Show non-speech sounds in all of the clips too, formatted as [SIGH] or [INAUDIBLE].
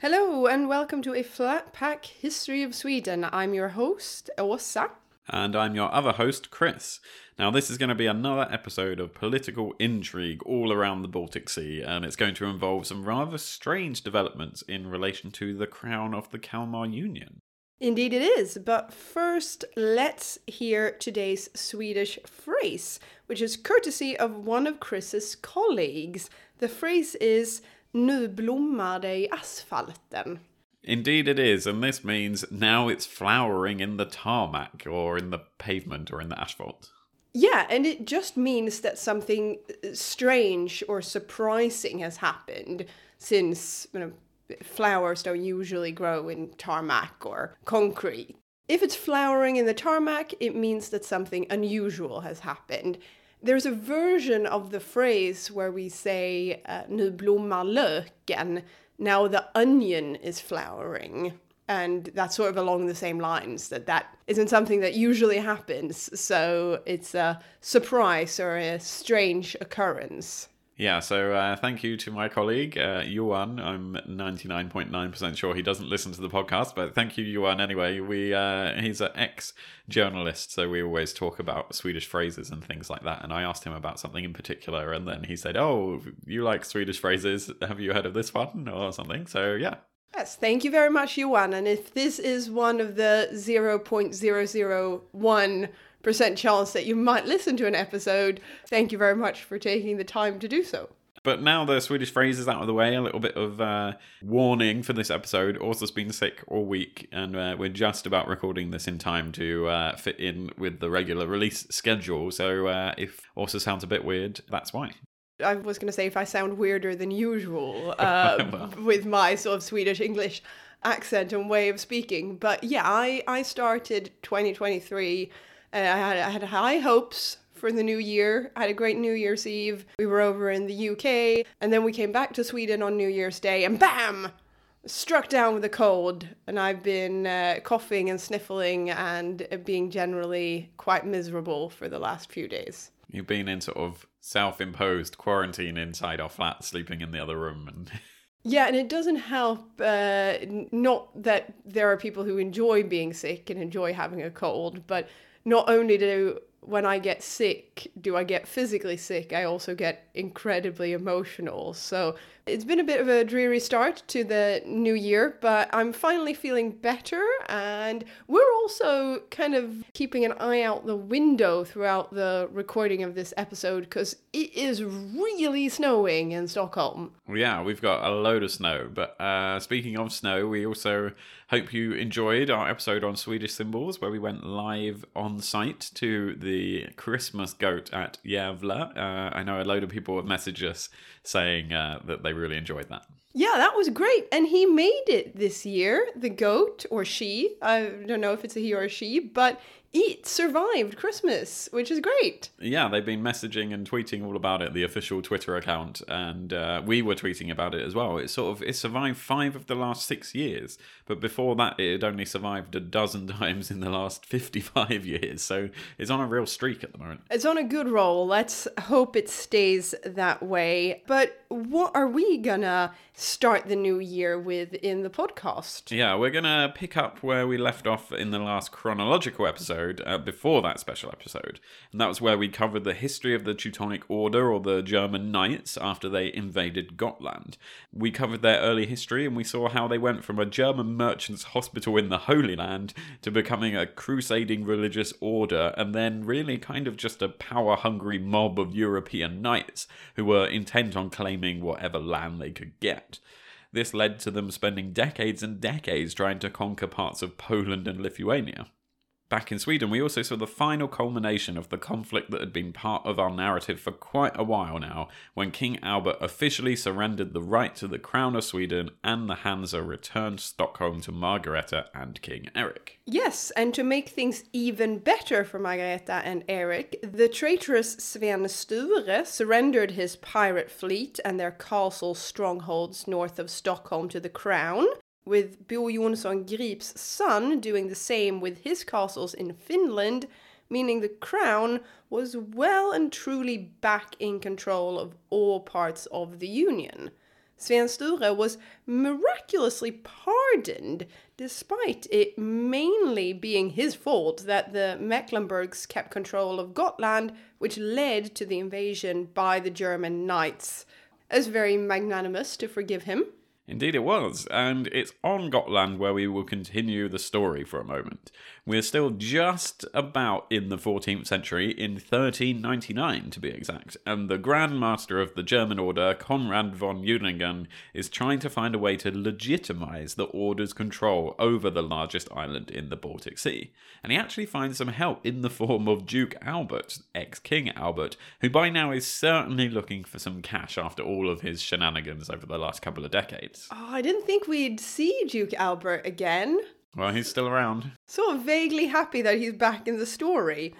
Hello and welcome to a flat pack history of Sweden. I'm your host, Åsa. And I'm your other host, Chris. Now, this is going to be another episode of political intrigue all around the Baltic Sea, and it's going to involve some rather strange developments in relation to the crown of the Kalmar Union. Indeed, it is. But first, let's hear today's Swedish phrase, which is courtesy of one of Chris's colleagues. The phrase is Nu blommar det i asfalten. Indeed, it is, and this means now it's flowering in the tarmac, or in the pavement, or in the asphalt. Yeah, and it just means that something uh, strange or surprising has happened since you know, flowers don't usually grow in tarmac or concrete. If it's flowering in the tarmac, it means that something unusual has happened. There's a version of the phrase where we say, uh, nu blommar löken, now the onion is flowering. And that's sort of along the same lines that that isn't something that usually happens. So it's a surprise or a strange occurrence. Yeah, so uh, thank you to my colleague, uh, Yuan. I'm 99.9% sure he doesn't listen to the podcast, but thank you, Yuan, anyway. We uh, He's an ex journalist, so we always talk about Swedish phrases and things like that. And I asked him about something in particular, and then he said, Oh, you like Swedish phrases? Have you heard of this one? Or something. So, yeah. Yes, thank you very much, Yuan. And if this is one of the 0.001 percent chance that you might listen to an episode, thank you very much for taking the time to do so. But now the Swedish phrase is out of the way, a little bit of uh, warning for this episode. Åsa's been sick all week, and uh, we're just about recording this in time to uh, fit in with the regular release schedule. So uh, if Åsa sounds a bit weird, that's why. I was going to say if I sound weirder than usual [LAUGHS] uh, well. with my sort of Swedish English accent and way of speaking. But yeah, I, I started 2023 uh, I had, I had high hopes for the new year. I had a great New Year's Eve. We were over in the UK, and then we came back to Sweden on New Year's Day, and bam! Struck down with a cold, and I've been uh, coughing and sniffling and being generally quite miserable for the last few days. You've been in sort of self imposed quarantine inside our flat, sleeping in the other room, and. [LAUGHS] Yeah, and it doesn't help. Uh, not that there are people who enjoy being sick and enjoy having a cold, but not only do when I get sick, do I get physically sick, I also get incredibly emotional. So it's been a bit of a dreary start to the new year, but I'm finally feeling better. And we're also kind of keeping an eye out the window throughout the recording of this episode because it is really snowing in Stockholm. Yeah, we've got a load of snow. But uh, speaking of snow, we also hope you enjoyed our episode on Swedish symbols where we went live on site to the Christmas goat at Gävle. Uh, I know a load of people have messaged us saying uh, that they really enjoyed that. Yeah, that was great. And he made it this year, the goat or she. I don't know if it's a he or a she, but it survived Christmas, which is great. Yeah, they've been messaging and tweeting all about it, the official Twitter account, and uh, we were tweeting about it as well. It sort of it survived five of the last six years, but before that, it had only survived a dozen [LAUGHS] times in the last fifty-five years. So it's on a real streak at the moment. It's on a good roll. Let's hope it stays that way. But what are we gonna start the new year with in the podcast? Yeah, we're gonna pick up where we left off in the last chronological episode episode uh, before that special episode, and that was where we covered the history of the Teutonic Order or the German Knights after they invaded Gotland. We covered their early history and we saw how they went from a German merchant's hospital in the Holy Land to becoming a crusading religious order, and then really kind of just a power hungry mob of European knights who were intent on claiming whatever land they could get. This led to them spending decades and decades trying to conquer parts of Poland and Lithuania. Back in Sweden, we also saw the final culmination of the conflict that had been part of our narrative for quite a while now, when King Albert officially surrendered the right to the crown of Sweden and the Hansa returned Stockholm to Margareta and King Eric. Yes, and to make things even better for Margareta and Eric, the traitorous Sven Sture surrendered his pirate fleet and their castle strongholds north of Stockholm to the crown, with Bo Jonsson Grip's son doing the same with his castles in Finland, meaning the crown was well and truly back in control of all parts of the Union. Sven Sture was miraculously pardoned, despite it mainly being his fault that the Mecklenburgs kept control of Gotland, which led to the invasion by the German knights. Was very magnanimous to forgive him. Indeed, it was, and it's on Gotland where we will continue the story for a moment. We're still just about in the 14th century, in 1399 to be exact, and the Grand Master of the German Order, Konrad von Jungingen, is trying to find a way to legitimize the Order's control over the largest island in the Baltic Sea. And he actually finds some help in the form of Duke Albert, ex King Albert, who by now is certainly looking for some cash after all of his shenanigans over the last couple of decades. Oh, I didn't think we'd see Duke Albert again. Well, he's still around. Sort of vaguely happy that he's back in the story.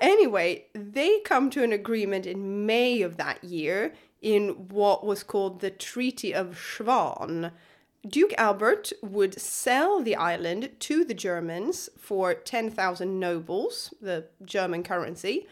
Anyway, they come to an agreement in May of that year in what was called the Treaty of Schwaan. Duke Albert would sell the island to the Germans for 10,000 nobles, the German currency,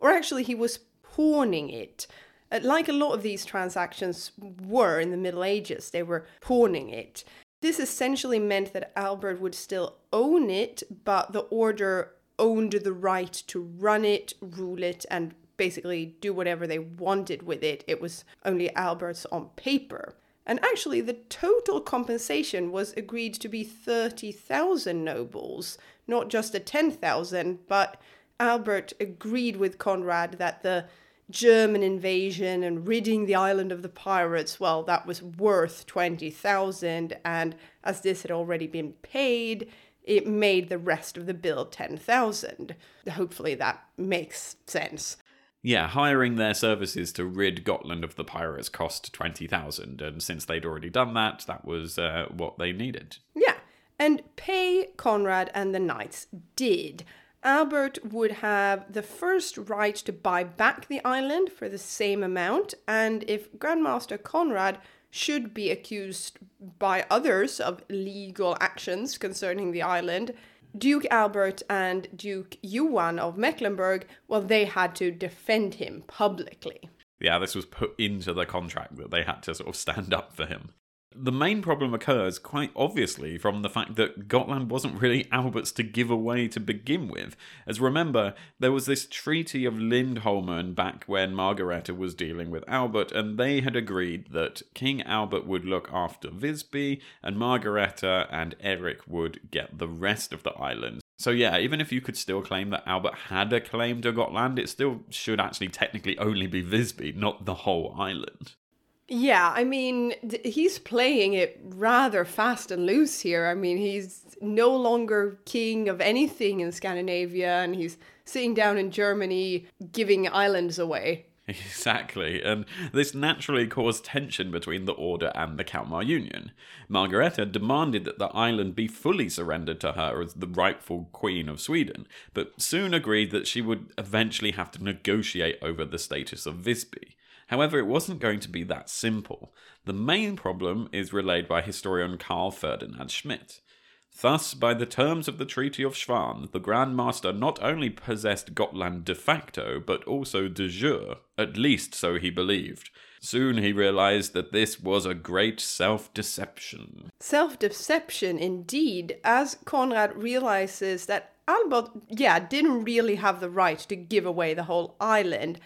or actually, he was pawning it. Uh, like a lot of these transactions were in the Middle Ages, they were pawning it. This essentially meant that Albert would still own it, but the order owned the right to run it, rule it, and basically do whatever they wanted with it. It was only Albert's on paper. And actually, the total compensation was agreed to be 30,000 nobles, not just the 10,000, but Albert agreed with Conrad that the German invasion and ridding the island of the pirates, well, that was worth 20,000. And as this had already been paid, it made the rest of the bill 10,000. Hopefully that makes sense. Yeah, hiring their services to rid Gotland of the pirates cost 20,000, and since they'd already done that, that was uh, what they needed. Yeah, and pay Conrad and the knights did. Albert would have the first right to buy back the island for the same amount, and if Grandmaster Conrad should be accused by others of legal actions concerning the island, Duke Albert and Duke Johan of Mecklenburg, well, they had to defend him publicly. Yeah, this was put into the contract that they had to sort of stand up for him. The main problem occurs quite obviously from the fact that Gotland wasn't really Albert's to give away to begin with. As remember, there was this Treaty of Lindholmen back when Margareta was dealing with Albert, and they had agreed that King Albert would look after Visby, and Margareta and Eric would get the rest of the island. So yeah, even if you could still claim that Albert had a claim to Gotland, it still should actually technically only be Visby, not the whole island. Yeah, I mean, he's playing it rather fast and loose here. I mean, he's no longer king of anything in Scandinavia, and he's sitting down in Germany giving islands away. [LAUGHS] Exactly, and this naturally caused tension between the Order and the Kalmar Union. Margareta demanded that the island be fully surrendered to her as the rightful Queen of Sweden, but soon agreed that she would eventually have to negotiate over the status of Visby. However, it wasn't going to be that simple. The main problem is relayed by historian Karl Ferdinand Schmidt. Thus, by the terms of the Treaty of Schwaan, the Grand Master not only possessed Gotland de facto, but also de jure, at least so he believed. Soon he realized that this was a great self deception. Self deception, indeed, as Conrad realizes that Albert, yeah, didn't really have the right to give away the whole island,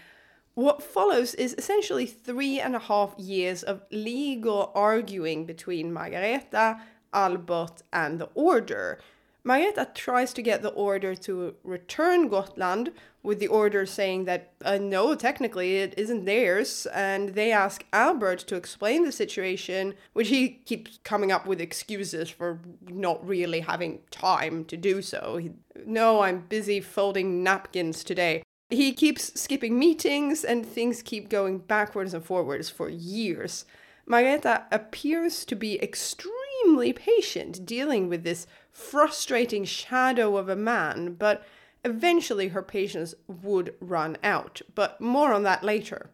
what follows is essentially three and a half years of legal arguing between Margareta, Albert, and the Order. Margareta tries to get the Order to return Gotland, with the Order saying that uh, no, technically it isn't theirs, and they ask Albert to explain the situation, which he keeps coming up with excuses for not really having time to do so. He, no, I'm busy folding napkins today. He keeps skipping meetings and things keep going backwards and forwards for years. Margareta appears to be extremely patient dealing with this frustrating shadow of a man, but eventually her patience would run out. But more on that later.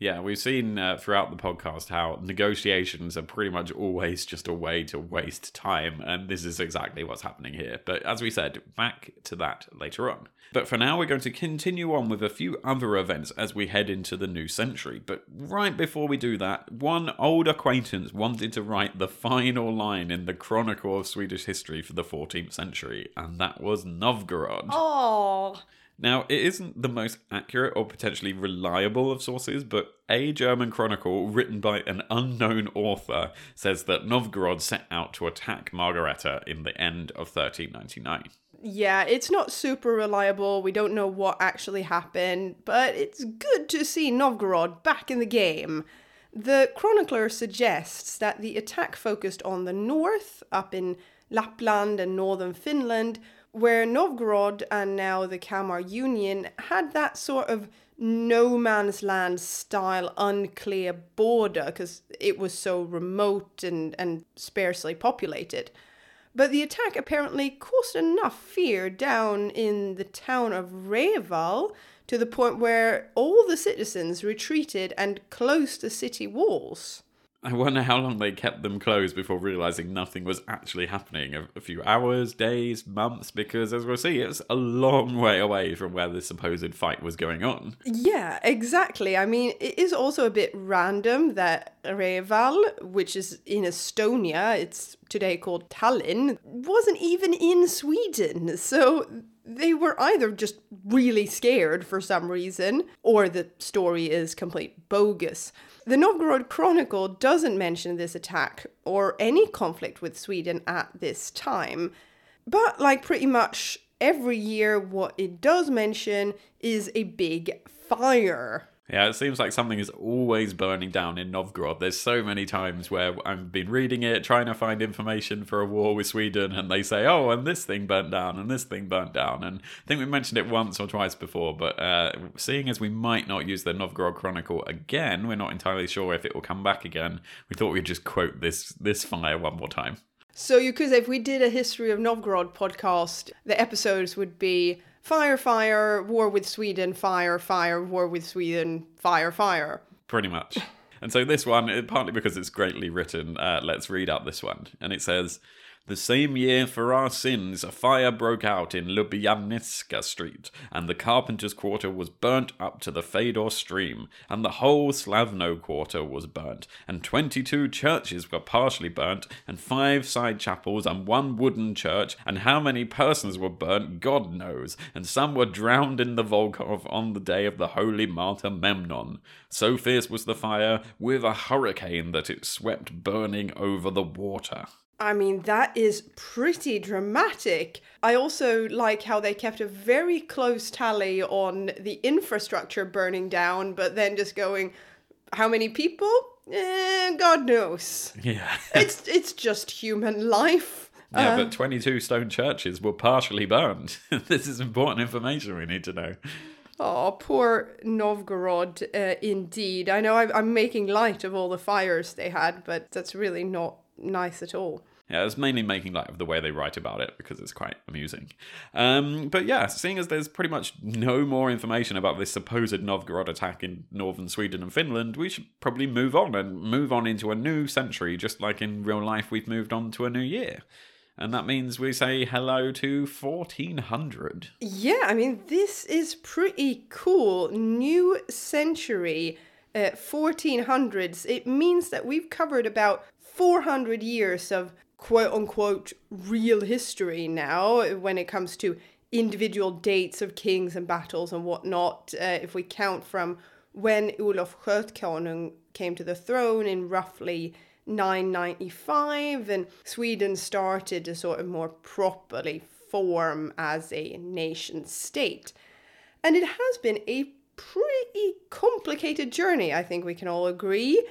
Yeah, we've seen uh, throughout the podcast how negotiations are pretty much always just a way to waste time, and this is exactly what's happening here. But as we said, back to that later on. But for now, we're going to continue on with a few other events as we head into the new century. But right before we do that, one old acquaintance wanted to write the final line in the Chronicle of Swedish History for the 14th century, and that was Novgorod. Oh, Now, it isn't the most accurate or potentially reliable of sources, but a German chronicle written by an unknown author says that Novgorod set out to attack Margareta in the end of 1399. yeah, it's not super reliable. We don't know what actually happened, but it's good to see Novgorod back in the game. The chronicler suggests that the attack focused on the north, up in Lapland and northern Finland, where Novgorod and now the Kalmar Union had that sort of no man's land style unclear border because it was so remote and, and sparsely populated. But the attack apparently caused enough fear down in the town of Reval to the point where all the citizens retreated and closed the city walls. I wonder how long they kept them closed before realizing nothing was actually happening. A, a few hours, days, months, because as we'll see, it's a long way away from where the supposed fight was going on. Yeah, exactly. I mean, it is also a bit random that Reval, which is in Estonia, it's today called Tallinn, wasn't even in Sweden. So they were either just really scared for some reason, or the story is complete bogus. The Novgorod Chronicle doesn't mention this attack or any conflict with Sweden at this time. But, like pretty much every year, what it does mention is a big fire. Yeah, it seems like something is always burning down in Novgorod. There's so many times where I've been reading it, trying to find information for a war with Sweden, and they say, oh, and this thing burnt down, and this thing burnt down. And I think we mentioned it once or twice before, but uh, seeing as we might not use the Novgorod Chronicle again, we're not entirely sure if it will come back again. We thought we'd just quote this, this fire one more time. So say if we did a history of Novgorod podcast, the episodes would be fire, fire, war with Sweden, fire, fire, war with Sweden, fire, fire. pretty much. And so this one, partly because it's greatly written, uh, let's read out this one. And it says, the same year for our sins, a fire broke out in Lubyanitska Street, and the carpenter's quarter was burnt up to the Fedor stream, and the whole Slavno quarter was burnt, and twenty-two churches were partially burnt, and five side chapels, and one wooden church, and how many persons were burnt, God knows, and some were drowned in the Volkhov on the day of the holy martyr Memnon. So fierce was the fire, with a hurricane that it swept burning over the water. I mean, that is pretty dramatic. I also like how they kept a very close tally on the infrastructure burning down, but then just going, how many people? Eh, God knows. Yeah. [LAUGHS] It's it's just human life. Yeah, Uh, but 22 stone churches were partially burned. [LAUGHS] this is important information we need to know. Oh, poor Novgorod, uh, indeed. I know I'm, I'm making light of all the fires they had, but that's really not nice at all. Yeah, it's mainly making light of the way they write about it because it's quite amusing. Um, but yeah, seeing as there's pretty much no more information about this supposed Novgorod attack in northern Sweden and Finland, we should probably move on and move on into a new century, just like in real life we've moved on to a new year. And that means we say hello to 1400. Yeah, I mean, this is pretty cool. New century, uh, 1400s. It means that we've covered about 400 years of quote unquote real history now when it comes to individual dates of kings and battles and whatnot. Uh, if we count from when Olaf Skötkonung came to the throne in roughly 995 and Sweden started to sort of more properly form as a nation state. And it has been a pretty complicated journey, I think we can all agree.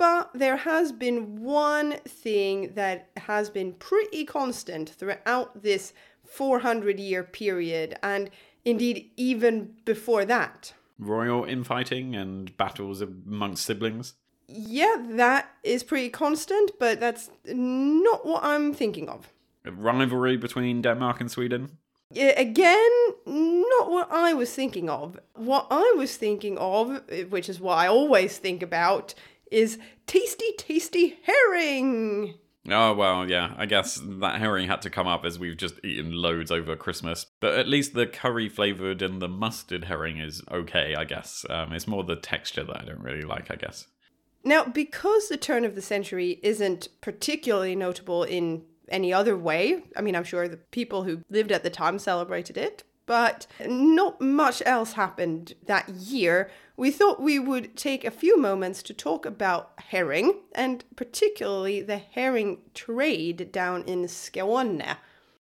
But there has been one thing that has been pretty constant throughout this 400 year period, and indeed even before that. Royal infighting and battles amongst siblings. Yeah, that is pretty constant, but that's not what I'm thinking of. A rivalry between Denmark and Sweden. Again, not what I was thinking of. What I was thinking of, which is what I always think about, is tasty, tasty herring. Oh, well, yeah, I guess that herring had to come up as we've just eaten loads over Christmas. But at least the curry flavoured and the mustard herring is okay, I guess. Um, it's more the texture that I don't really like, I guess. Now, because the turn of the century isn't particularly notable in any other way, I mean, I'm sure the people who lived at the time celebrated it, but not much else happened that year. We thought we would take a few moments to talk about herring, and particularly the herring trade down in Skåne.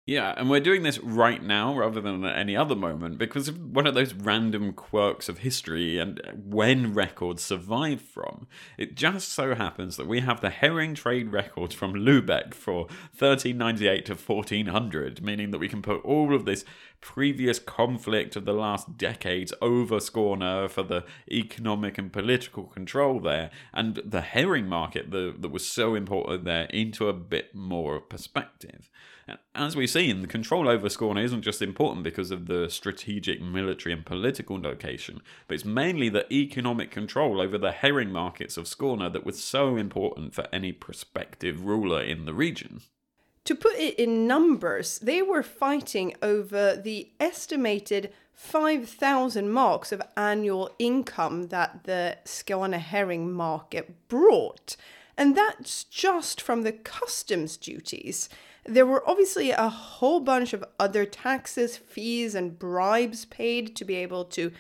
Yeah, and we're doing this right now rather than at any other moment because of one of those random quirks of history and when records survive from. It just so happens that we have the herring trade records from Lubeck for 1398 to 1400, meaning that we can put all of this previous conflict of the last decades over Skåne for the economic and political control there and the herring market the, that was so important there into a bit more perspective. As we've seen, the control over Skåne isn't just important because of the strategic military and political location, but it's mainly the economic control over the herring markets of Skåne that was so important for any prospective ruler in the region. To put it in numbers, they were fighting over the estimated 5,000 marks of annual income that the Skåne herring market brought. And that's just from the customs duties. There were obviously a whole bunch of other taxes, fees, and bribes paid to be able to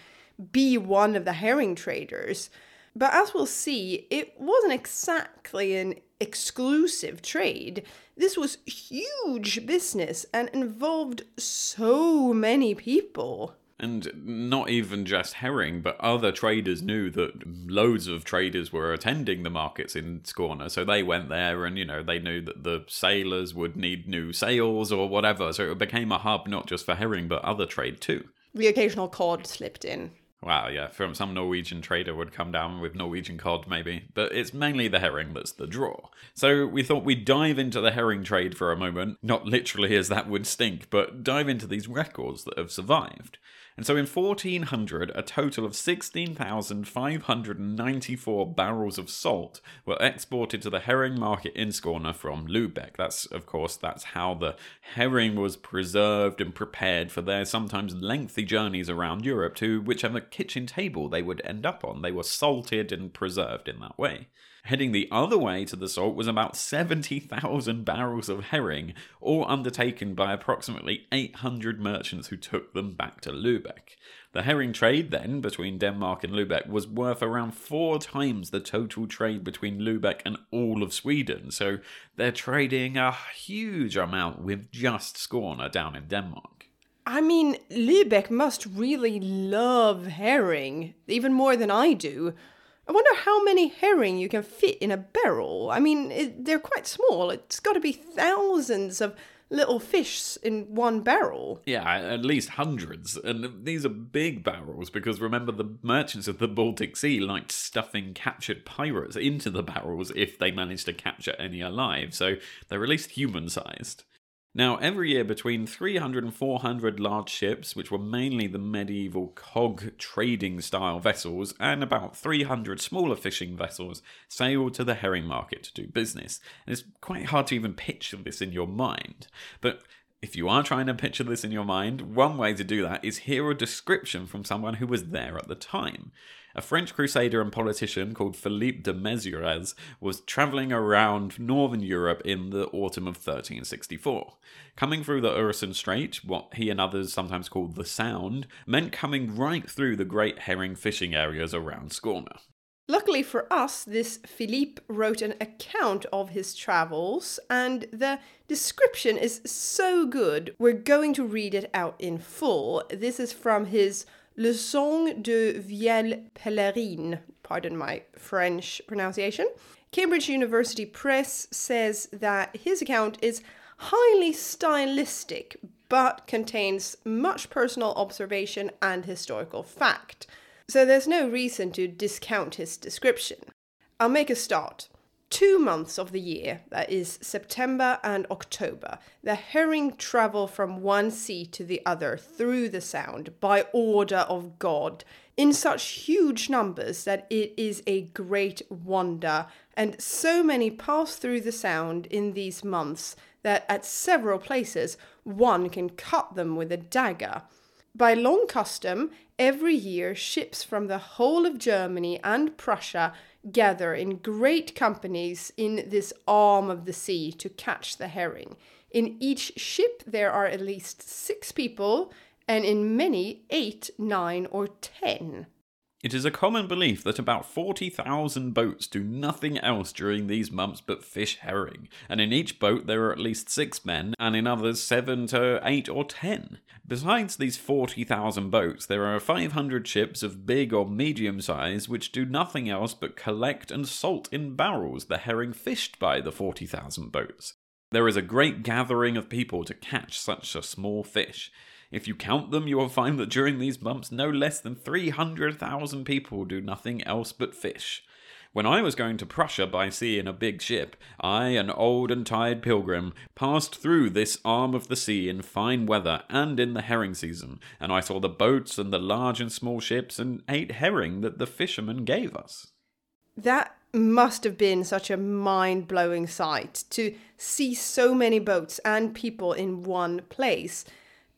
be one of the herring traders. But as we'll see, it wasn't exactly an exclusive trade. This was huge business and involved so many people. And not even just herring, but other traders knew that loads of traders were attending the markets in Skåne. So they went there and, you know, they knew that the sailors would need new sails or whatever. So it became a hub not just for herring, but other trade too. The occasional cod slipped in. Wow, yeah, from some Norwegian trader would come down with Norwegian cod, maybe. But it's mainly the herring that's the draw. So we thought we'd dive into the herring trade for a moment, not literally as that would stink, but dive into these records that have survived. And so in 1400, a total of 16,594 barrels of salt were exported to the herring market in Skåne from Lübeck. That's, of course, that's how the herring was preserved and prepared for their sometimes lengthy journeys around Europe to whichever kitchen table they would end up on. They were salted and preserved in that way. Heading the other way to the salt was about 70,000 barrels of herring, all undertaken by approximately 800 merchants who took them back to Lübeck. The herring trade then between Denmark and Lübeck was worth around four times the total trade between Lübeck and all of Sweden, so they're trading a huge amount with just Skåne down in Denmark. I mean, Lübeck must really love herring, even more than I do. I wonder how many herring you can fit in a barrel. I mean, it, they're quite small. It's got to be thousands of little fish in one barrel. Yeah, at least hundreds. And these are big barrels because remember, the merchants of the Baltic Sea liked stuffing captured pirates into the barrels if they managed to capture any alive. So they're at least human sized. Now, every year, between 300 and 400 large ships, which were mainly the medieval cog trading style vessels, and about 300 smaller fishing vessels, sailed to the herring market to do business. And it's quite hard to even picture this in your mind. But if you are trying to picture this in your mind, one way to do that is hear a description from someone who was there at the time. A French crusader and politician called Philippe de Mézières was travelling around northern Europe in the autumn of 1364. Coming through the Øresund Strait, what he and others sometimes called the Sound, meant coming right through the great herring fishing areas around Skåne. Luckily for us, this Philippe wrote an account of his travels, and the description is so good, we're going to read it out in full. This is from his Leçon de Vieille Pèlerine, pardon my French pronunciation. Cambridge University Press says that his account is highly stylistic but contains much personal observation and historical fact. So there's no reason to discount his description. I'll make a start. Two months of the year, that is September and October, the herring travel from one sea to the other through the sound by order of God in such huge numbers that it is a great wonder, and so many pass through the sound in these months that at several places one can cut them with a dagger. By long custom, every year ships from the whole of Germany and Prussia gather in great companies in this arm of the sea to catch the herring. In each ship, there are at least six people, and in many, eight, nine, or ten. It is a common belief that about 40,000 boats do nothing else during these months but fish herring, and in each boat there are at least six men, and in others seven to eight or ten. Besides these 40,000 boats, there are 500 ships of big or medium size which do nothing else but collect and salt in barrels the herring fished by the 40,000 boats. There is a great gathering of people to catch such a small fish. If you count them, you will find that during these months, no less than 300,000 people do nothing else but fish. When I was going to Prussia by sea in a big ship, I, an old and tired pilgrim, passed through this arm of the sea in fine weather and in the herring season, and I saw the boats and the large and small ships and ate herring that the fishermen gave us. That must have been such a mind blowing sight to see so many boats and people in one place.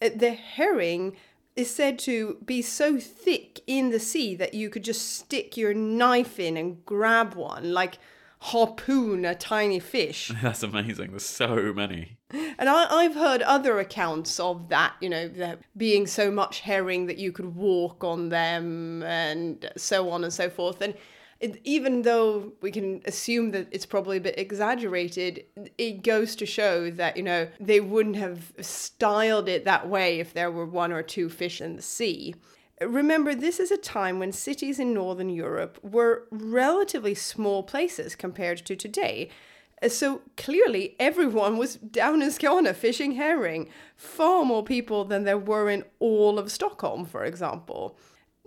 Uh, the herring is said to be so thick in the sea that you could just stick your knife in and grab one, like harpoon a tiny fish. [LAUGHS] That's amazing. There's so many. And I, have heard other accounts of that, you know, there being so much herring that you could walk on them and so on and so forth. And it, even though we can assume that it's probably a bit exaggerated, it goes to show that, you know, they wouldn't have styled it that way if there were one or two fish in the sea. Remember, this is a time when cities in Northern Europe were relatively small places compared to today. Uh, so clearly, everyone was down in Skåne fishing herring, far more people than there were in all of Stockholm, for example.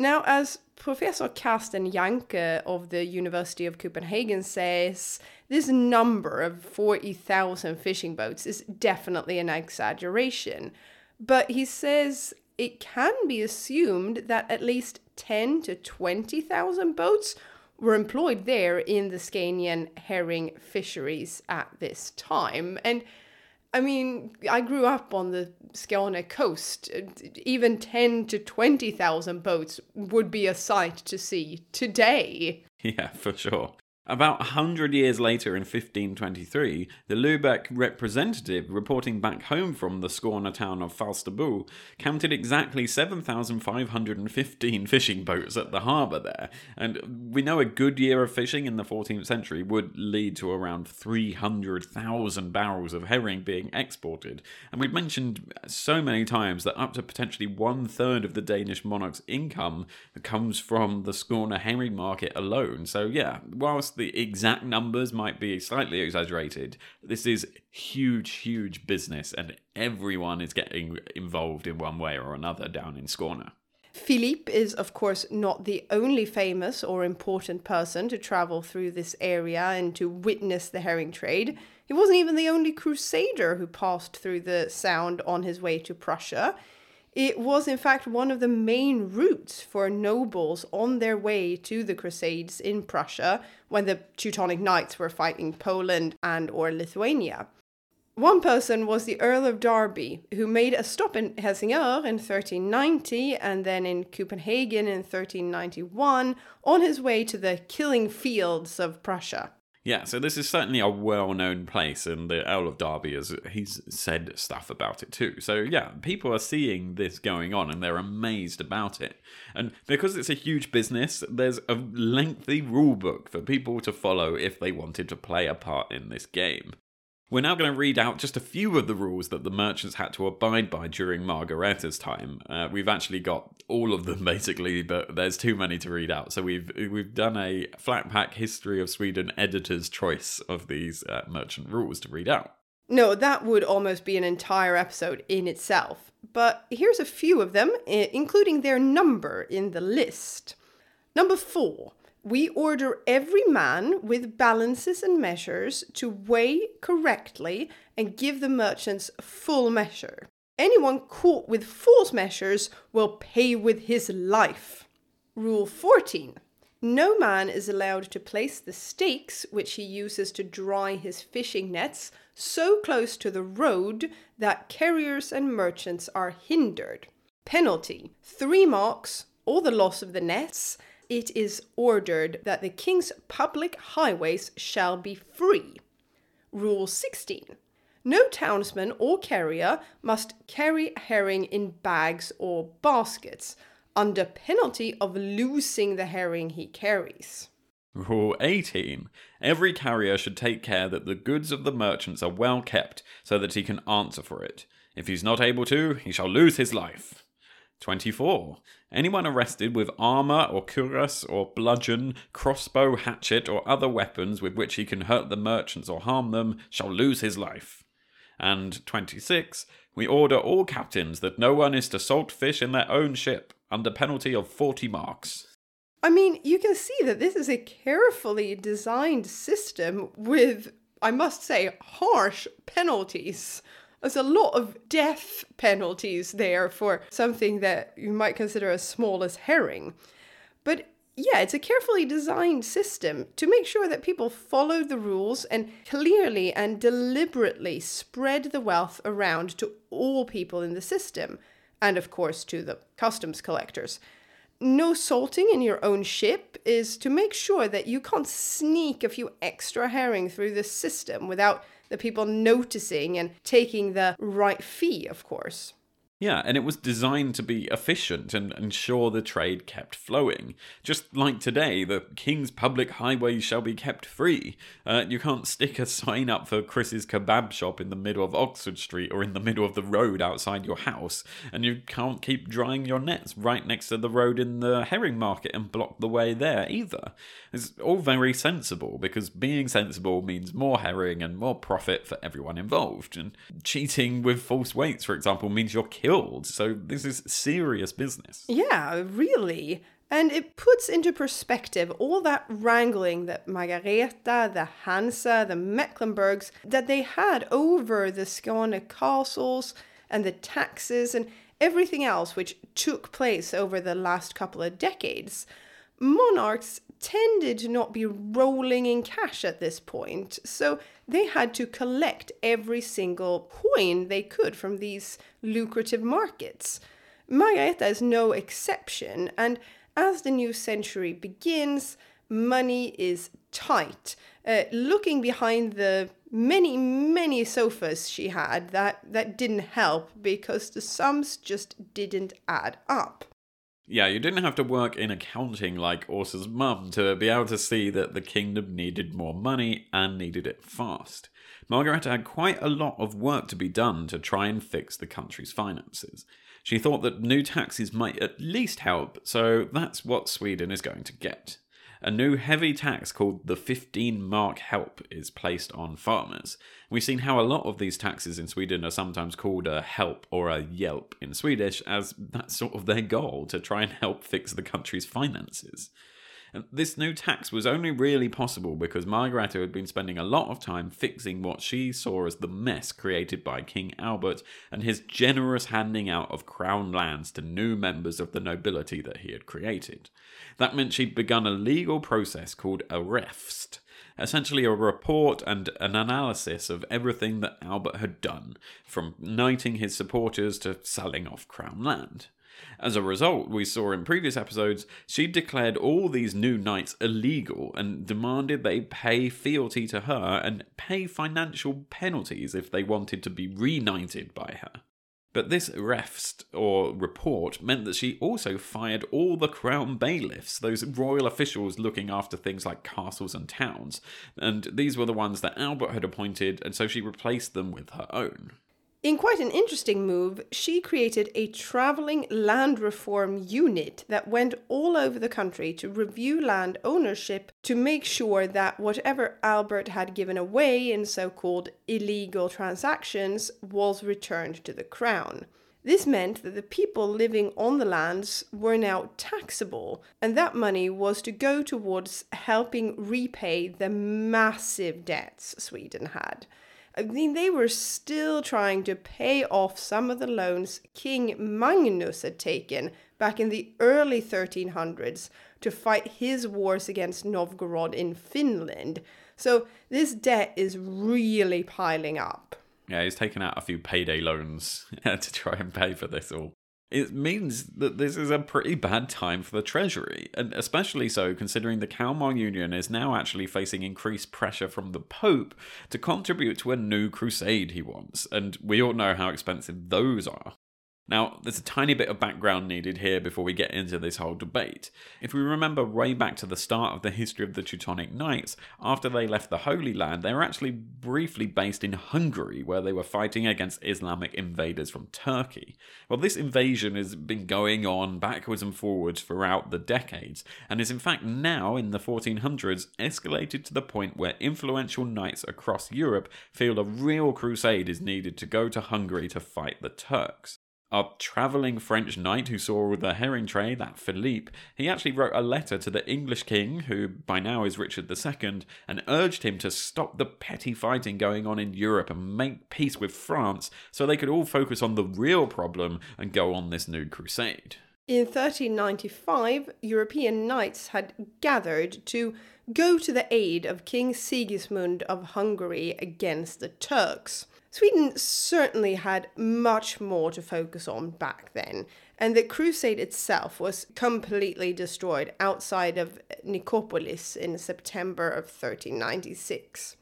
Now, as Professor Carsten Jahnke of the University of Copenhagen says, this number of 40,000 fishing boats is definitely an exaggeration. But he says it can be assumed that at least 10 to 20,000 boats were employed there in the Scanian herring fisheries at this time. And I mean, I grew up on the Skåne coast. Even 10 to 20,000 boats would be a sight to see today. [LAUGHS] Yeah, for sure. About a hundred years later, in 1523, the Lübeck representative reporting back home from the Skåne town of Falsterbo counted exactly 7,515 fishing boats at the harbour there. And we know a good year of fishing in the 14th century would lead to around 300,000 barrels of herring being exported. And we've mentioned so many times that up to potentially one third of the Danish monarch's income comes from the Skåne herring market alone. So, yeah, whilst the exact numbers might be slightly exaggerated. This is huge, huge business, and everyone is getting involved in one way or another down in Skåne. Philippe is, of course, not the only famous or important person to travel through this area and to witness the herring trade. He wasn't even the only crusader who passed through the Sound on his way to Prussia. It was, in fact, one of the main routes for nobles on their way to the Crusades in Prussia when the Teutonic Knights were fighting Poland and or Lithuania. One person was the Earl of Derby, who made a stop in Helsingør in 1390 and then in Copenhagen in 1391 on his way to the killing fields of Prussia. Yeah, so this is certainly a well-known place, and the Earl of Derby has he's said stuff about it too. So yeah, people are seeing this going on, and they're amazed about it. And because it's a huge business, there's a lengthy rule book for people to follow if they wanted to play a part in this game. We're now going to read out just a few of the rules that the merchants had to abide by during Margareta's time. Uh, we've actually got all of them [LAUGHS] basically, but there's too many to read out. So we've we've done a flat pack history of Sweden editor's choice of these uh, merchant rules to read out. No, that would almost be an entire episode in itself. But here's a few of them, including their number in the list. Number four We order every man with balances and measures to weigh correctly and give the merchants full measure. Anyone caught with false measures will pay with his life. Rule 14. No man is allowed to place the stakes which he uses to dry his fishing nets so close to the road that carriers and merchants are hindered. Penalty three marks or the loss of the nets. It is ordered that the king's public highways shall be free. Rule 16. No townsman or carrier must carry herring in bags or baskets, under penalty of losing the herring he carries. Rule 18. Every carrier should take care that the goods of the merchants are well kept so that he can answer for it. If he's not able to, he shall lose his life. 24. Anyone arrested with armour or cuirass or bludgeon, crossbow, hatchet, or other weapons with which he can hurt the merchants or harm them shall lose his life. And 26. We order all captains that no one is to salt fish in their own ship, under penalty of 40 marks. I mean, you can see that this is a carefully designed system with, I must say, harsh penalties. There's a lot of death penalties there for something that you might consider as small as herring. But yeah, it's a carefully designed system to make sure that people follow the rules and clearly and deliberately spread the wealth around to all people in the system, and of course to the customs collectors. No salting in your own ship is to make sure that you can't sneak a few extra herring through the system without the people noticing and taking the right fee, of course. Yeah, and it was designed to be efficient and ensure the trade kept flowing. Just like today, the King's public highways shall be kept free. Uh, you can't stick a sign up for Chris's kebab shop in the middle of Oxford Street or in the middle of the road outside your house, and you can't keep drying your nets right next to the road in the herring market and block the way there either. It's all very sensible because being sensible means more herring and more profit for everyone involved. And cheating with false weights, for example, means you're killed. So this is serious business. Yeah, really. And it puts into perspective all that wrangling that Margareta, the Hansa, the Mecklenburgs, that they had over the Skåne castles and the taxes and everything else which took place over the last couple of decades. Monarchs tended to not be rolling in cash at this point, so they had to collect every single coin they could from these lucrative markets. Margareta is no exception, and as the new century begins, money is tight. Uh, looking behind the many, many sofas she had, that, that didn't help because the sums just didn't add up. Yeah, you didn't have to work in accounting like Åsa's mum to be able to see that the kingdom needed more money and needed it fast. Margareta had quite a lot of work to be done to try and fix the country's finances. She thought that new taxes might at least help, so that's what Sweden is going to get. A new heavy tax called the 15 mark help is placed on farmers. We've seen how a lot of these taxes in Sweden are sometimes called a help or a yelp in Swedish, as that's sort of their goal to try and help fix the country's finances. And this new tax was only really possible because Margareta had been spending a lot of time fixing what she saw as the mess created by King Albert and his generous handing out of crown lands to new members of the nobility that he had created. That meant she'd begun a legal process called a refst, essentially a report and an analysis of everything that Albert had done, from knighting his supporters to selling off crown land. As a result, we saw in previous episodes, she declared all these new knights illegal and demanded they pay fealty to her and pay financial penalties if they wanted to be reknighted by her. But this refst, or report, meant that she also fired all the crown bailiffs, those royal officials looking after things like castles and towns, and these were the ones that Albert had appointed, and so she replaced them with her own. In quite an interesting move, she created a travelling land reform unit that went all over the country to review land ownership to make sure that whatever Albert had given away in so called illegal transactions was returned to the crown. This meant that the people living on the lands were now taxable, and that money was to go towards helping repay the massive debts Sweden had. I mean, they were still trying to pay off some of the loans King Magnus had taken back in the early 1300s to fight his wars against Novgorod in Finland. So this debt is really piling up. Yeah, he's taken out a few payday loans [LAUGHS] to try and pay for this all. It means that this is a pretty bad time for the Treasury, and especially so considering the Kalmar Union is now actually facing increased pressure from the Pope to contribute to a new crusade he wants, and we all know how expensive those are. Now, there's a tiny bit of background needed here before we get into this whole debate. If we remember way back to the start of the history of the Teutonic Knights, after they left the Holy Land, they were actually briefly based in Hungary, where they were fighting against Islamic invaders from Turkey. Well, this invasion has been going on backwards and forwards throughout the decades, and is in fact now, in the 1400s, escalated to the point where influential knights across Europe feel a real crusade is needed to go to Hungary to fight the Turks. A travelling French knight who saw the herring trade, that Philippe, he actually wrote a letter to the English king, who by now is Richard II, and urged him to stop the petty fighting going on in Europe and make peace with France so they could all focus on the real problem and go on this new crusade. In 1395, European knights had gathered to go to the aid of King Sigismund of Hungary against the Turks. Sweden certainly had much more to focus on back then, and the crusade itself was completely destroyed outside of Nicopolis in September of 1396.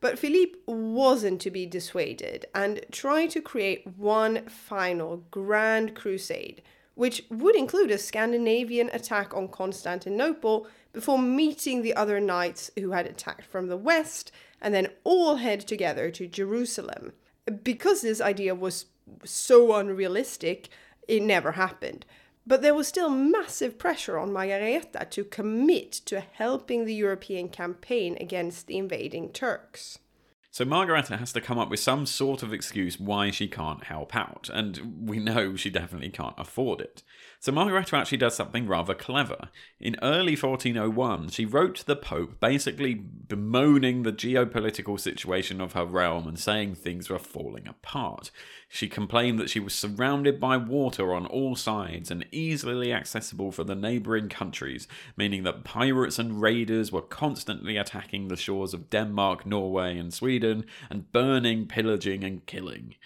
But Philippe wasn't to be dissuaded and tried to create one final grand crusade, which would include a Scandinavian attack on Constantinople before meeting the other knights who had attacked from the west and then all head together to Jerusalem. Because this idea was so unrealistic, it never happened. But there was still massive pressure on Margareta to commit to helping the European campaign against the invading Turks. So Margareta has to come up with some sort of excuse why she can't help out, and we know she definitely can't afford it. So Margareta actually does something rather clever. In early 1401, she wrote to the Pope basically bemoaning the geopolitical situation of her realm and saying things were falling apart. She complained that she was surrounded by water on all sides and easily accessible for the neighbouring countries, meaning that pirates and raiders were constantly attacking the shores of Denmark, Norway, and Sweden and burning, pillaging, and killing.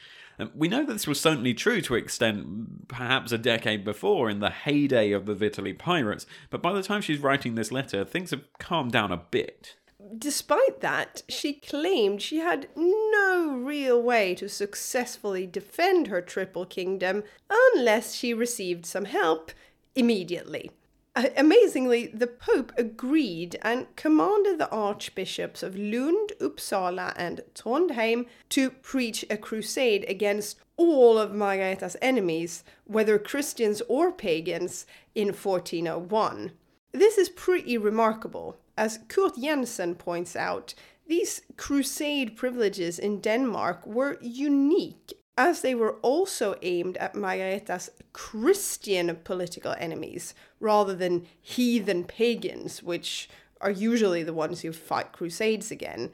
We know that this was certainly true to an extent perhaps a decade before in the heyday of the Vitelli pirates, but by the time she's writing this letter, things have calmed down a bit. Despite that, she claimed she had no real way to successfully defend her triple kingdom unless she received some help immediately. Uh, amazingly, the Pope agreed and commanded the archbishops of Lund, Uppsala, and Trondheim to preach a crusade against all of Margareta's enemies, whether Christians or pagans, in 1401. This is pretty remarkable. As Kurt Jensen points out, these crusade privileges in Denmark were unique as they were also aimed at Margareta's Christian political enemies rather than heathen pagans, which are usually the ones who fight crusades again.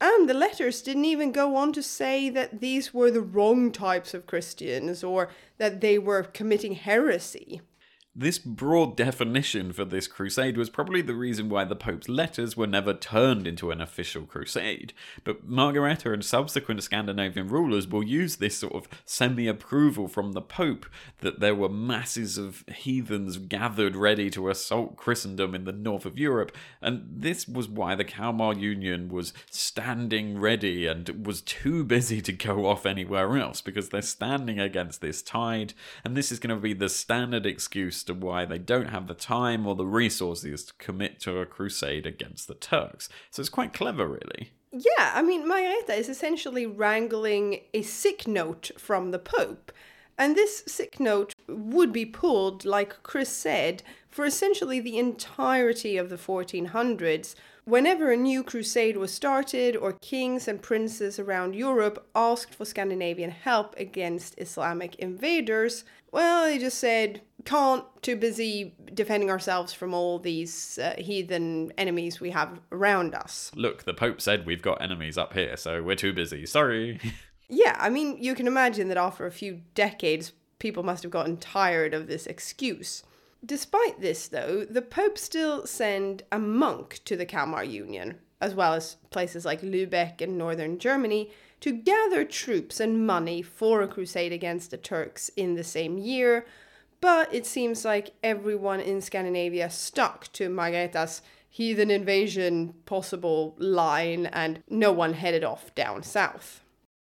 And the letters didn't even go on to say that these were the wrong types of Christians or that they were committing heresy. This broad definition for this crusade was probably the reason why the Pope's letters were never turned into an official crusade. But Margareta and subsequent Scandinavian rulers will use this sort of semi approval from the Pope that there were masses of heathens gathered ready to assault Christendom in the north of Europe, and this was why the Kalmar Union was standing ready and was too busy to go off anywhere else because they're standing against this tide, and this is going to be the standard excuse to why they don't have the time or the resources to commit to a crusade against the Turks. So it's quite clever, really. Yeah, I mean, Margareta is essentially wrangling a sick note from the Pope. And this sick note would be pulled, like Chris said, for essentially the entirety of the 1400s, Whenever a new crusade was started or kings and princes around Europe asked for Scandinavian help against Islamic invaders, well, they just said, can't, too busy defending ourselves from all these uh, heathen enemies we have around us. Look, the Pope said we've got enemies up here, so we're too busy. Sorry. [LAUGHS] Yeah, I mean, you can imagine that after a few decades, people must have gotten tired of this excuse. Despite this, though, the Pope still sent a monk to the Kalmar Union, as well as places like Lübeck in northern Germany, to gather troops and money for a crusade against the Turks in the same year. But it seems like everyone in Scandinavia stuck to Margareta's heathen invasion possible line, and no one headed off down south.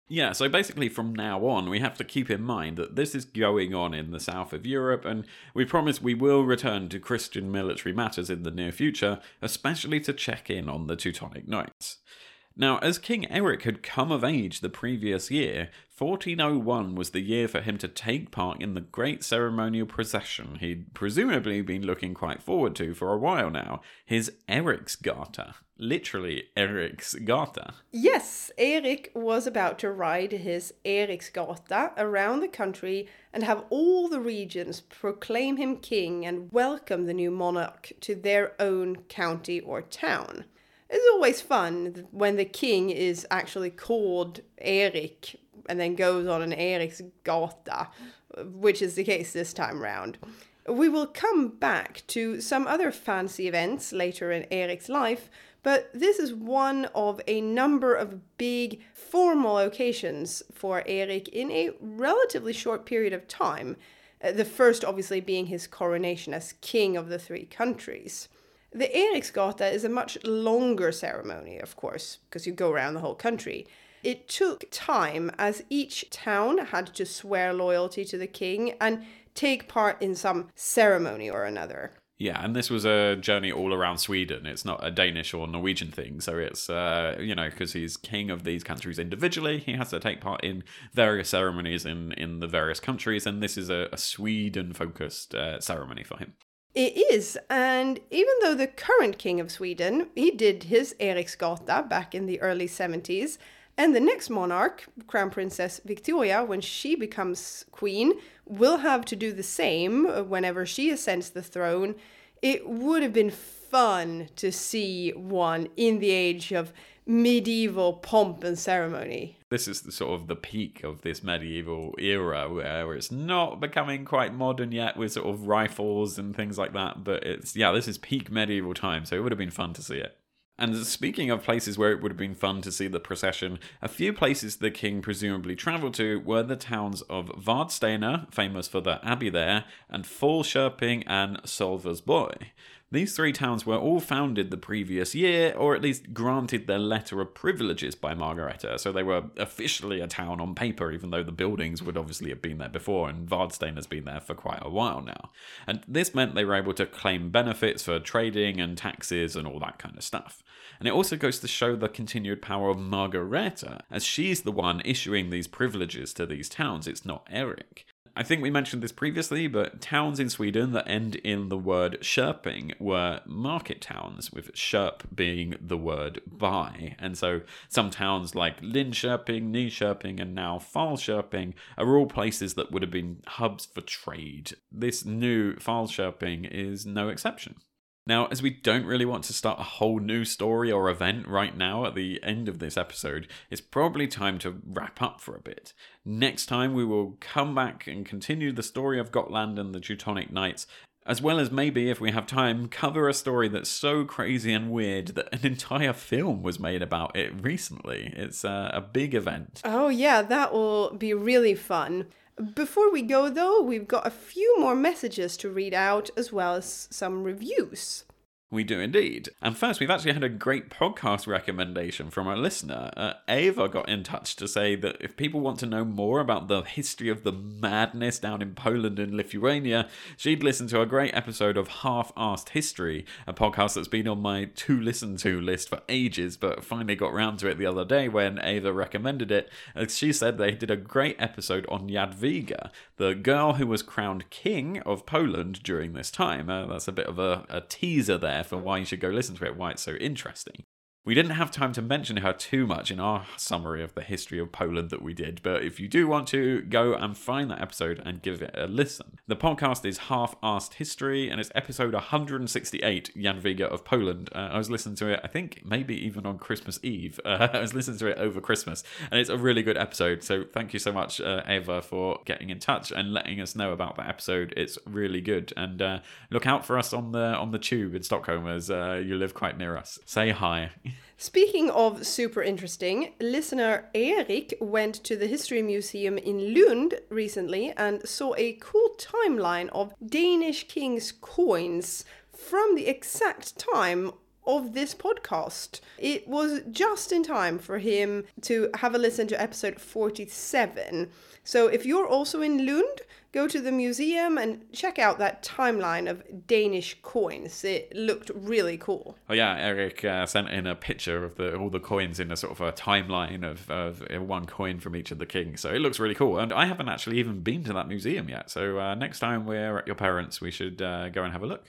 Yeah, so basically from now on, we have to keep in mind that this is going on in the south of Europe, and we promise we will return to Christian military matters in the near future, especially to check in on the Teutonic Knights. Now, as King Eric had come of age the previous year, 1401 was the year for him to take part in the great ceremonial procession he'd presumably been looking quite forward to for a while now his Eriksgata. Literally, Eriksgata. Yes, Erik was about to ride his Eriksgata around the country and have all the regions proclaim him king and welcome the new monarch to their own county or town. It's always fun when the king is actually called Erik and then goes on an Erik's Gata, which is the case this time round. We will come back to some other fancy events later in Erik's life, but this is one of a number of big formal occasions for Erik in a relatively short period of time. Uh, the first, obviously, being his coronation as king of the three countries. The Eriksgata is a much longer ceremony, of course, because you go around the whole country. It took time as each town had to swear loyalty to the king and take part in some ceremony or another. Yeah, and this was a journey all around Sweden. It's not a Danish or Norwegian thing. So it's, uh, you know, because he's king of these countries individually, he has to take part in various ceremonies in, in the various countries. And this is a, a Sweden focused uh, ceremony for him. It is, and even though the current king of Sweden, he did his Eriksgata back in the early 70s, and the next monarch, Crown Princess Victoria, when she becomes queen, will have to do the same uh, whenever she ascends the throne. It would have been fun to see one in the age of medieval pomp and ceremony. This is the sort of the peak of this medieval era where it's not becoming quite modern yet with sort of rifles and things like that, but it's yeah, this is peak medieval time, so it would have been fun to see it. And speaking of places where it would have been fun to see the procession, a few places the king presumably travelled to were the towns of Vadstena, famous for the abbey there, and Falköping and Sölvesborg. These three towns were all founded the previous year, or at least granted their letter of privileges by Margareta, so they were officially a town on paper, even though the buildings would obviously have been there before, and Vadstena has been there for quite a while now. And this meant they were able to claim benefits for trading and taxes and all that kind of stuff. And it also goes to show the continued power of Margareta, as she's the one issuing these privileges to these towns, it's not Eric. I think we mentioned this previously, but towns in Sweden that end in the word Köping were market towns, with Köp being the word buy. And so some towns like Linköping, Nyköping, and now Falköping are all places that would have been hubs for trade. This new Falköping is no exception. Now, as we don't really want to start a whole new story or event right now at the end of this episode, it's probably time to wrap up for a bit. Next time, we will come back and continue the story of Gotland and the Teutonic Knights, as well as maybe, if we have time, cover a story that's so crazy and weird that an entire film was made about it recently. It's uh, a big event. Oh, yeah, that will be really fun. Before we go, though, we've got a few more messages to read out as well as some reviews. We do indeed. And first, we've actually had a great podcast recommendation from a listener. Uh, Ava got in touch to say that if people want to know more about the history of the madness down in Poland and Lithuania, she'd listen to a great episode of Half Arsed History, a podcast that's been on my to listen to list for ages, but finally got round to it the other day when Ava recommended it. As she said, they did a great episode on Jadwiga, the girl who was crowned king of Poland during this time. Uh, that's a bit of a, a teaser there there for why you should go listen to it, why it's so interesting. We didn't have time to mention her too much in our summary of the history of Poland that we did, but if you do want to, go and find that episode and give it a listen. The podcast is Half Arsed History, and it's episode 168, Jadwiga of Poland. Uh, I was listening to it, I think maybe even on Christmas Eve. [LAUGHS] Uh, I was listening to it over Christmas, and it's a really good episode. So thank you so much, uh, Eva, for getting in touch and letting us know about that episode. It's really good, and uh, look out for us on the on the tube in Stockholm as uh, you live quite near us. Say hi. [LAUGHS] Speaking of super interesting, listener Erik went to the History Museum in Lund recently and saw a cool timeline of Danish kings' coins from the exact time of this podcast. It was just in time for him to have a listen to episode 47. So if you're also in Lund, go to the museum and check out that timeline of Danish coins. It looked really cool. Oh yeah, Eric uh, sent in a picture of the all the coins in a sort of a timeline of, of one coin from each of the kings. So it looks really cool. And I haven't actually even been to that museum yet. So uh, next time we're at your parents, we should uh, go and have a look.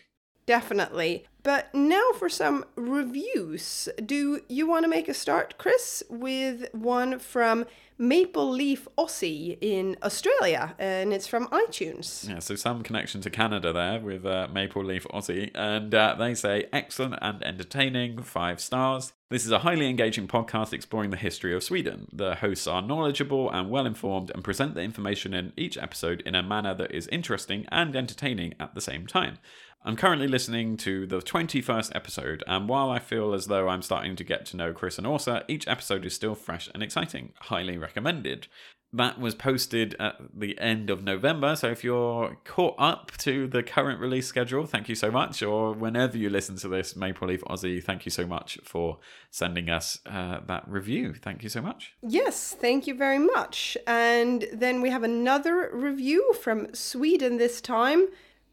Definitely. But now for some reviews. Do you want to make a start, Chris, with one from Maple Leaf Aussie in Australia, and it's from iTunes. Yeah, so some connection to Canada there with uh, Maple Leaf Aussie, and uh, they say excellent and entertaining, five stars. This is a highly engaging podcast exploring the history of Sweden. The hosts are knowledgeable and well informed and present the information in each episode in a manner that is interesting and entertaining at the same time. I'm currently listening to the 21st episode, and while I feel as though I'm starting to get to know Chris and Åsa, each episode is still fresh and exciting. Highly recommended. That was posted at the end of November, so if you're caught up to the current release schedule, thank you so much. Or whenever you listen to this, Maple Leaf Aussie, thank you so much for sending us uh, that review. Thank you so much. Yes, thank you very much. And then we have another review from Sweden this time.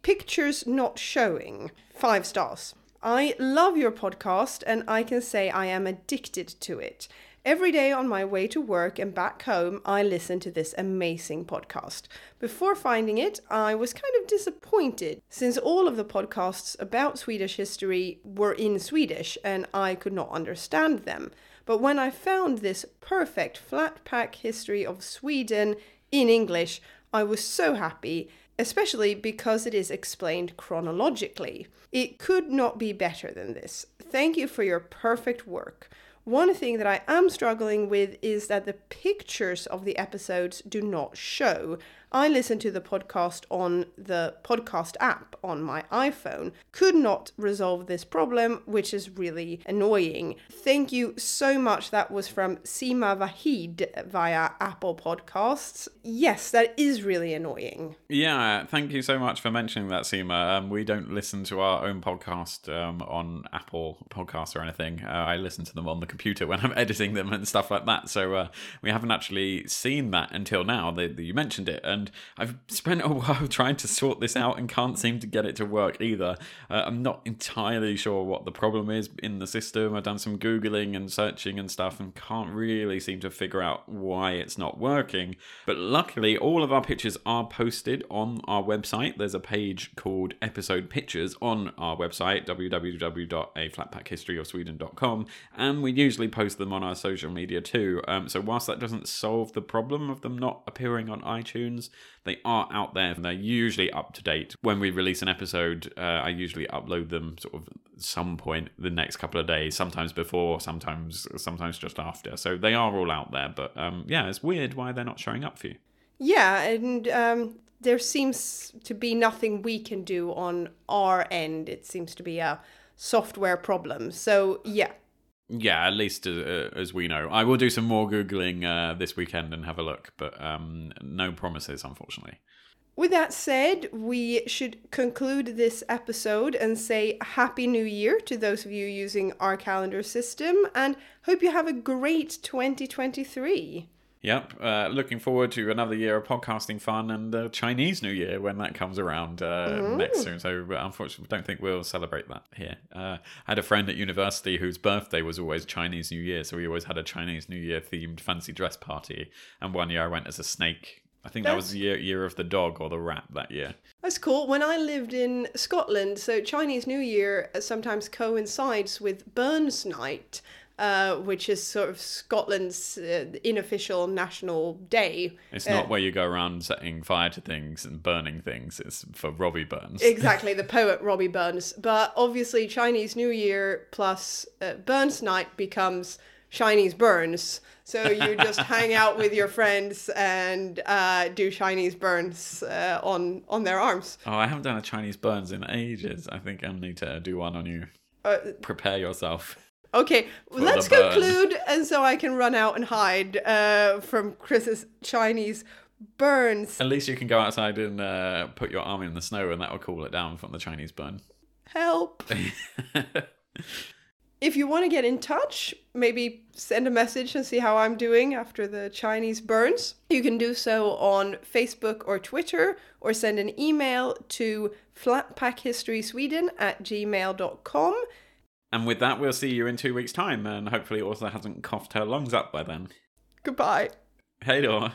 Pictures not showing. Five stars. I love your podcast and I can say I am addicted to it. Every day on my way to work and back home, I listen to this amazing podcast. Before finding it, I was kind of disappointed since all of the podcasts about Swedish history were in Swedish and I could not understand them. But when I found this perfect flat pack history of Sweden in English, I was so happy especially because it is explained chronologically. It could not be better than this. Thank you for your perfect work. One thing that I am struggling with is that the pictures of the episodes do not show. I listen to the podcast on the podcast app on my iPhone. Could not resolve this problem, which is really annoying. Thank you so much. That was from Sima Vahid via Apple Podcasts. Yes, that is really annoying. Yeah, thank you so much for mentioning that, Sima. Um, we don't listen to our own podcast um, on Apple Podcasts or anything. Uh, I listen to them on the computer when I'm [LAUGHS] editing them and stuff like that. So uh, we haven't actually seen that until now. That you mentioned it. And I've spent a [LAUGHS] while trying to sort this out and can't seem to get it to work either. Uh, I'm not entirely sure what the problem is in the system. I've done some Googling and searching and stuff and can't really seem to figure out why it's not working. But luckily, all of our pictures are posted on our website. There's a page called Episode Pictures on our website, www.aflatpackhistoryofsweden.com, and we usually post them on our social media too. Um, so, whilst that doesn't solve the problem of them not appearing on iTunes, they are out there. And they're usually up to date. When we release an episode, uh, I usually upload them sort of some point the next couple of days, sometimes before, sometimes sometimes just after. So they are all out there. But um, yeah, it's weird why they're not showing up for you. Yeah, and um, there seems to be nothing we can do on our end. It seems to be a software problem. So yeah, yeah, at least uh, as we know. I will do some more Googling uh, this weekend and have a look, but um, no promises, unfortunately. With that said, we should conclude this episode and say Happy New Year to those of you using our calendar system and hope you have a great 2023. Yep, uh, looking forward to another year of podcasting fun and uh, Chinese New Year when that comes around uh, next soon. So, unfortunately, don't think we'll celebrate that here. Uh, I had a friend at university whose birthday was always Chinese New Year, so we always had a Chinese New Year themed fancy dress party. And one year I went as a snake I think that was the year, year of the dog or the rat that year. That's cool. When I lived in Scotland, so Chinese New Year sometimes coincides with Burns Night, uh, which is sort of Scotland's uh, unofficial national day. It's Uh, not where you go around setting fire to things and burning things. It's for Robbie Burns. Exactly, the [LAUGHS] poet Robbie Burns. But obviously, Chinese New Year plus uh, Burns Night becomes Chinese Burns. So you just [LAUGHS] hang out with your friends and uh, do Chinese burns uh, on on their arms. oh, I haven't done a Chinese Burns in ages. I think I need to do one on you. Uh, Prepare yourself. Okay, the let's conclude, and so I can run out and hide uh, from Chris's Chinese burns. At least you can go outside and uh, put your arm in the snow, and that will cool it down from the Chinese burn. Help! [LAUGHS] If you want to get in touch, maybe send a message and see how I'm doing after the Chinese burns. You can do so on Facebook or Twitter, or send an email to flatpackhistorysweden at gmail.com. and with that, we'll see you in two weeks' time, and hopefully, Åsa hasn't coughed her lungs up by then. Goodbye. Hey, door.